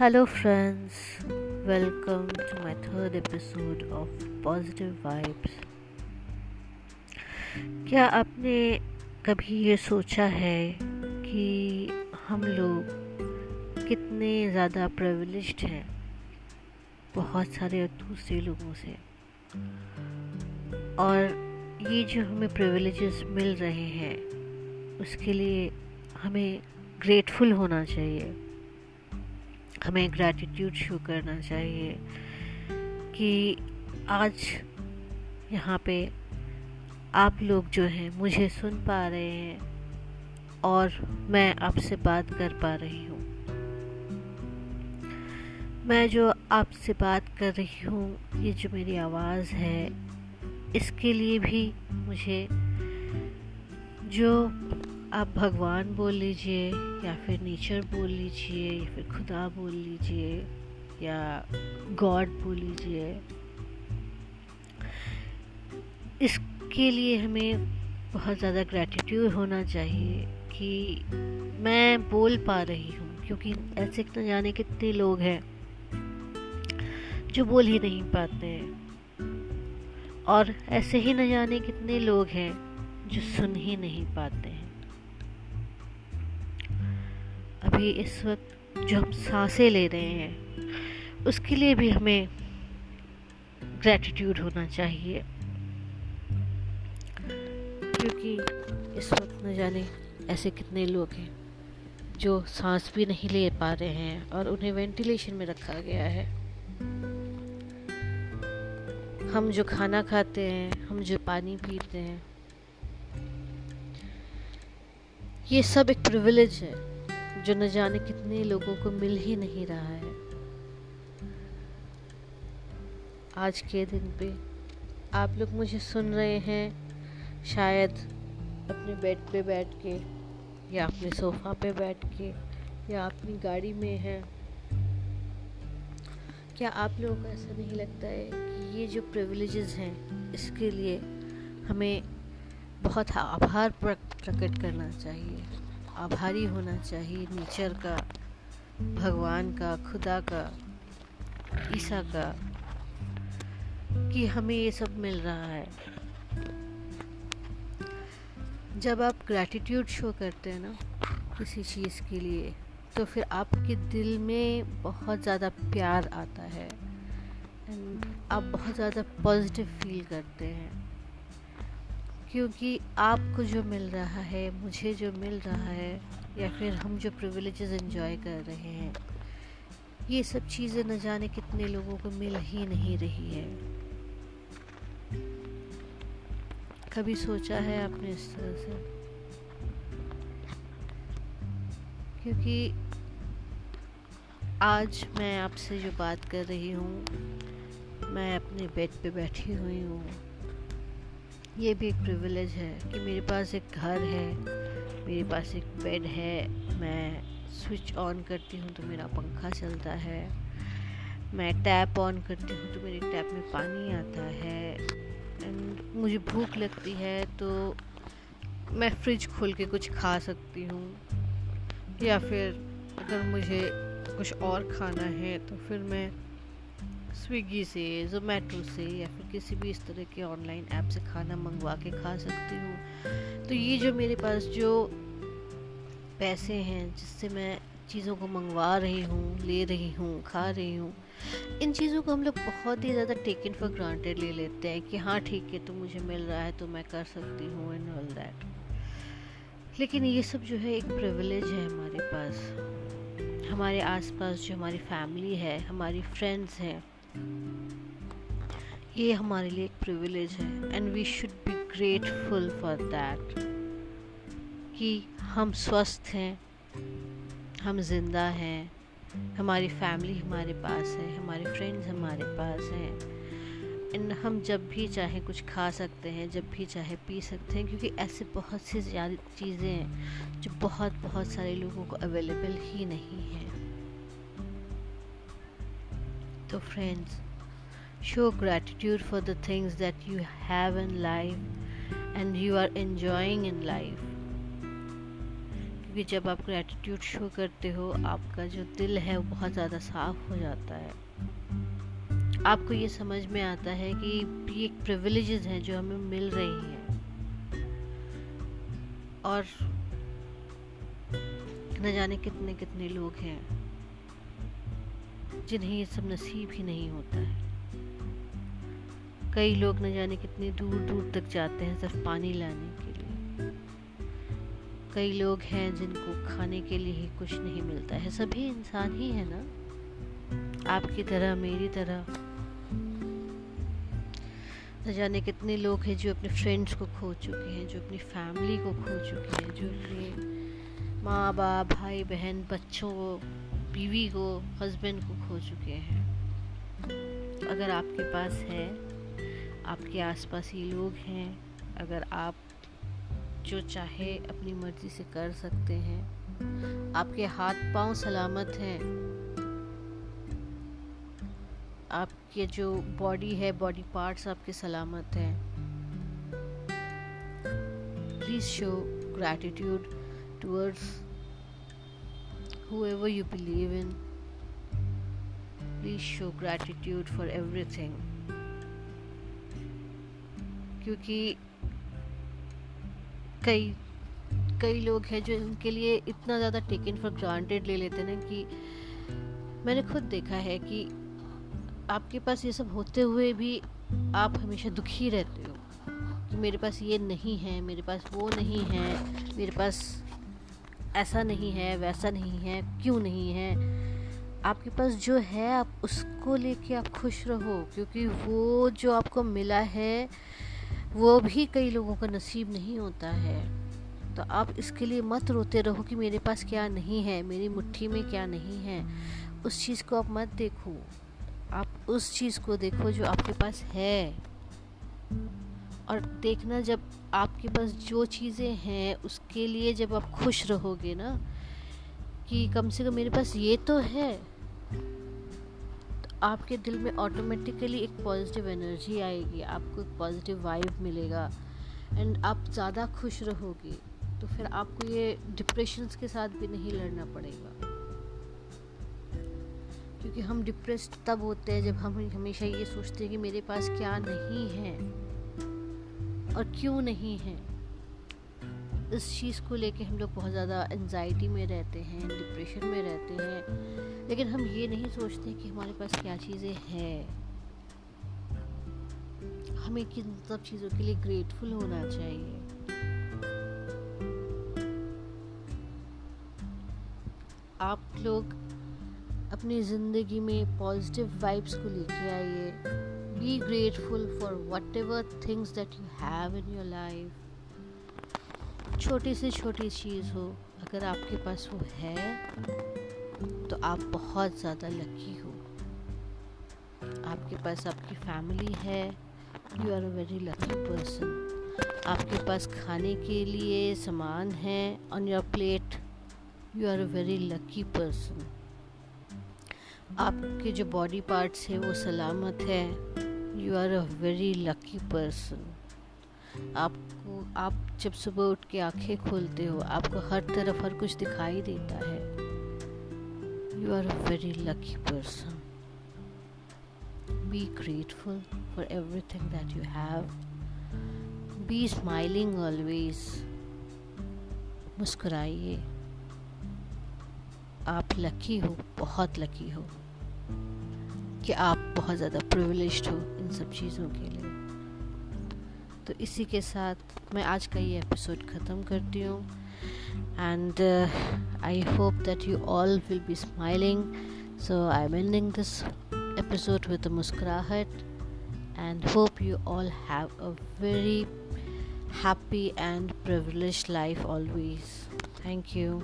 Hello, friends. Welcome to my third episode of Positive Vibes. क्या आपने कभी ये सोचा है कि हम लोग कितने ज़्यादा प्रिविलेज्ड हैं बहुत सारे दूसरे लोगों से और ये जो हमें प्रिविलेजेस मिल रहे हैं उसके लिए हमें ग्रेटफुल होना चाहिए हमें ग्रैटिट्यूड शो करना चाहिए कि आज यहाँ पे आप लोग जो हैं मुझे सुन पा रहे हैं और मैं आपसे बात कर पा रही हूँ। मैं जो आपसे बात कर रही हूँ, ये जो मेरी आवाज़ है, इसके लिए भी मुझे जो आप भगवान बोल लीजिए, या फिर नेचर बोल लीजिए, या फिर खुदा बोल लीजिए, या गॉड बोल लीजिए। इसके लिए हमें बहुत ज़्यादा ग्रैटिट्यूड होना चाहिए कि मैं बोल पा रही हूँ, क्योंकि ऐसे न जाने कितने लोग हैं जो बोल ही नहीं पाते हैं। और ऐसे ही न जाने कितने लोग हैं जो सुन ही नहीं पाते हैं। अभी इस वक्त जो हम साँसें ले रहे हैं, उसके लिए भी हमें ग्रैटिट्यूड होना चाहिए। क्योंकि इस वक्त न जाने ऐसे कितने लोग हैं जो सांस भी नहीं ले पा रहे हैं और उन्हें वेंटिलेशन में रखा गया है। हम जो खाना खाते हैं, हम जो पानी पीते हैं, ये सब एक प्रिविलेज है। जो न जाने कितने लोगों को मिल ही नहीं रहा है। आज के दिन पे आप लोग मुझे सुन रहे हैं, शायद अपने बेड पे बैठ के, या अपने सोफ़ा पे बैठ के, या अपनी गाड़ी में हैं। क्या आप लोगों को ऐसा नहीं लगता है कि ये जो प्रिविलेजेस हैं, इसके लिए हमें बहुत आभार प्रकट करना चाहिए? आभारी होना चाहिए नेचर का, भगवान का, खुदा का, ईसा का, कि हमें ये सब मिल रहा है। जब आप ग्रैटिट्यूड शो करते हैं ना, किसी चीज़ के लिए तो फिर आपके दिल में बहुत ज़्यादा प्यार आता है। एंड आप बहुत ज़्यादा पॉजिटिव फील करते हैं। क्योंकि आपको जो मिल रहा है, मुझे जो मिल रहा है, या फिर हम जो प्रिविलेजेस इन्जॉय कर रहे हैं, ये सब चीज़ें न जाने कितने लोगों को मिल ही नहीं रही है। कभी सोचा है आपने इस तरह से? क्योंकि आज मैं आपसे जो बात कर रही हूँ, मैं अपने बेड पे बैठी हुई हूँ। ये भी एक प्रिविलेज है कि मेरे पास एक घर है, मेरे पास एक बेड है, मैं स्विच ऑन करती हूँ तो मेरा पंखा चलता है, मैं टैप ऑन करती हूँ तो मेरे टैप में पानी आता है एंड मुझे भूख लगती है तो मैं फ्रिज खोल के कुछ खा सकती हूँ, या फिर अगर मुझे कुछ और खाना है तो फिर मैं स्विगी से ज़ोमेटो से या फिर किसी भी इस तरह के ऑनलाइन ऐप से खाना मंगवा के खा सकती हूँ। तो ये जो मेरे पास जो पैसे हैं, जिससे मैं चीज़ों को मंगवा रही हूँ, ले रही हूँ, खा रही हूँ, इन चीज़ों को हम लोग बहुत ही ज़्यादा टेकन फॉर ग्रांटेड ले लेते हैं कि हाँ ठीक है तो मुझे मिल रहा है तो मैं कर सकती हूँ एंड ऑल दैट लेकिन ये सब जो है एक प्रिविलेज है हमारे पास। हमारे आसपास जो हमारी फैमिली है, हमारी फ्रेंड्स हैं ये हमारे लिए एक प्रिविलेज है and we should be grateful for that कि हम स्वस्थ हैं, हम ज़िंदा हैं, हमारी फैमिली हमारे पास है, हमारे फ्रेंड्स हमारे पास हैं। एंड हम जब भी चाहे कुछ खा सकते हैं, जब भी चाहे पी सकते हैं, क्योंकि ऐसे बहुत सी ज़्यादा चीज़ें हैं जो बहुत बहुत सारे लोगों को अवेलेबल ही नहीं हैं। So, friends, show gratitude for the things that you have in life and you are enjoying in life. क्योंकि जब आप ग्रैटिट्यूड शो करते हो आपका जो दिल है वो बहुत ज़्यादा साफ़ हो जाता है। आपको ये समझ में आता है कि ये प्रिविलेज हैं जो हमें मिल रही हैं। और न जाने कितने कितने लोग हैं। जिन्हें ये सब नसीब ही नहीं होता है। कई लोग न जाने कितनी दूर दूर तक जाते हैं सिर्फ़ पानी लाने के लिए। कई लोग हैं जिनको खाने के लिए ही कुछ नहीं मिलता है। सभी इंसान ही है ना? आपकी तरह, मेरी तरह। न जाने कितने लोग हैं जो अपने फ्रेंड्स को खो चुके हैं, जो अपनी फैमिली को खो चुके हैं, जो अपने माँ बाप भाई बहन बच्चों को बीवी को हस्बैंड को खो चुके हैं। अगर आपके पास है, आपके आसपास ये लोग हैं, अगर आप जो चाहे अपनी मर्ज़ी से कर सकते हैं, आपके हाथ पाँव सलामत हैं, आपके जो बॉडी है बॉडी पार्ट्स आपके सलामत हैं please show gratitude towards whoever you believe in, please show gratitude for everything. क्योंकि कई कई लोग हैं जो इनके लिए इतना ज़्यादा टेकन फॉर ग्रांटेड ले लेते हैं कि मैंने खुद देखा है कि आपके पास ये सब होते हुए भी आप हमेशा दुखी रहते हो कि मेरे पास ये नहीं है, मेरे पास वो नहीं है, मेरे पास ऐसा नहीं है, वैसा नहीं है, क्यों नहीं है? आपके पास जो है, आप उसको लेके आप खुश रहो, क्योंकि वो जो आपको मिला है, वो भी कई लोगों का नसीब नहीं होता है। तो आप इसके लिए मत रोते रहो कि मेरे पास क्या नहीं है, मेरी मुट्ठी में क्या नहीं है। उस चीज़ को आप मत देखो। आप उस चीज़ को देखो जो आपके पास है। और देखना जब आपके पास जो चीज़ें हैं, उसके लिए जब आप खुश रहोगे ना, कि कम से कम मेरे पास ये तो है तो आपके दिल में ऑटोमेटिकली एक पॉजिटिव एनर्जी आएगी, आपको एक पॉजिटिव वाइब मिलेगा। एंड आप ज़्यादा खुश रहोगे तो फिर आपको ये डिप्रेशंस के साथ भी नहीं लड़ना पड़ेगा। क्योंकि हम डिप्रेस्ड तब होते हैं जब हम हमेशा ये सोचते हैं कि मेरे पास क्या नहीं है। और क्यों नहीं है? इस चीज़ को लेके हम लोग बहुत ज़्यादा एनजाइटी में रहते हैं डिप्रेशन में रहते हैं। लेकिन हम ये नहीं सोचते कि हमारे पास क्या चीज़ें हैं। हमें किन सब चीज़ों के लिए ग्रेटफुल होना चाहिए। आप लोग अपनी ज़िंदगी में पॉजिटिव वाइब्स को लेके आइए। Be grateful for whatever things that you have in your life. छोटी से छोटी चीज़ हो, अगर आपके पास वो है तो आप बहुत ज़्यादा लकी हो। आपके पास आपकी फैमिली है you are a very lucky person आपके पास खाने के लिए सामान है on your plate you are a very lucky person आपके जो बॉडी पार्ट्स है, वो सलामत है। You are a very lucky person आपको, आप जब सुबह उठ के आँखें खोलते हो, आपको हर तरफ़ हर कुछ दिखाई देता है। You are a very lucky person be grateful for everything that you have be smiling always मुस्कुराइए। आप लकी हो, बहुत लकी हो। कि आप बहुत ज़्यादा प्रिविलेज हो। सब चीज़ों के लिए तो इसी के साथ मैं आज का ये एपिसोड ख़त्म करती हूँ and I hope that you all will be smiling so I am ending this episode with मुस्कुराहट and hope you all have a very happy and privileged life always. Thank you.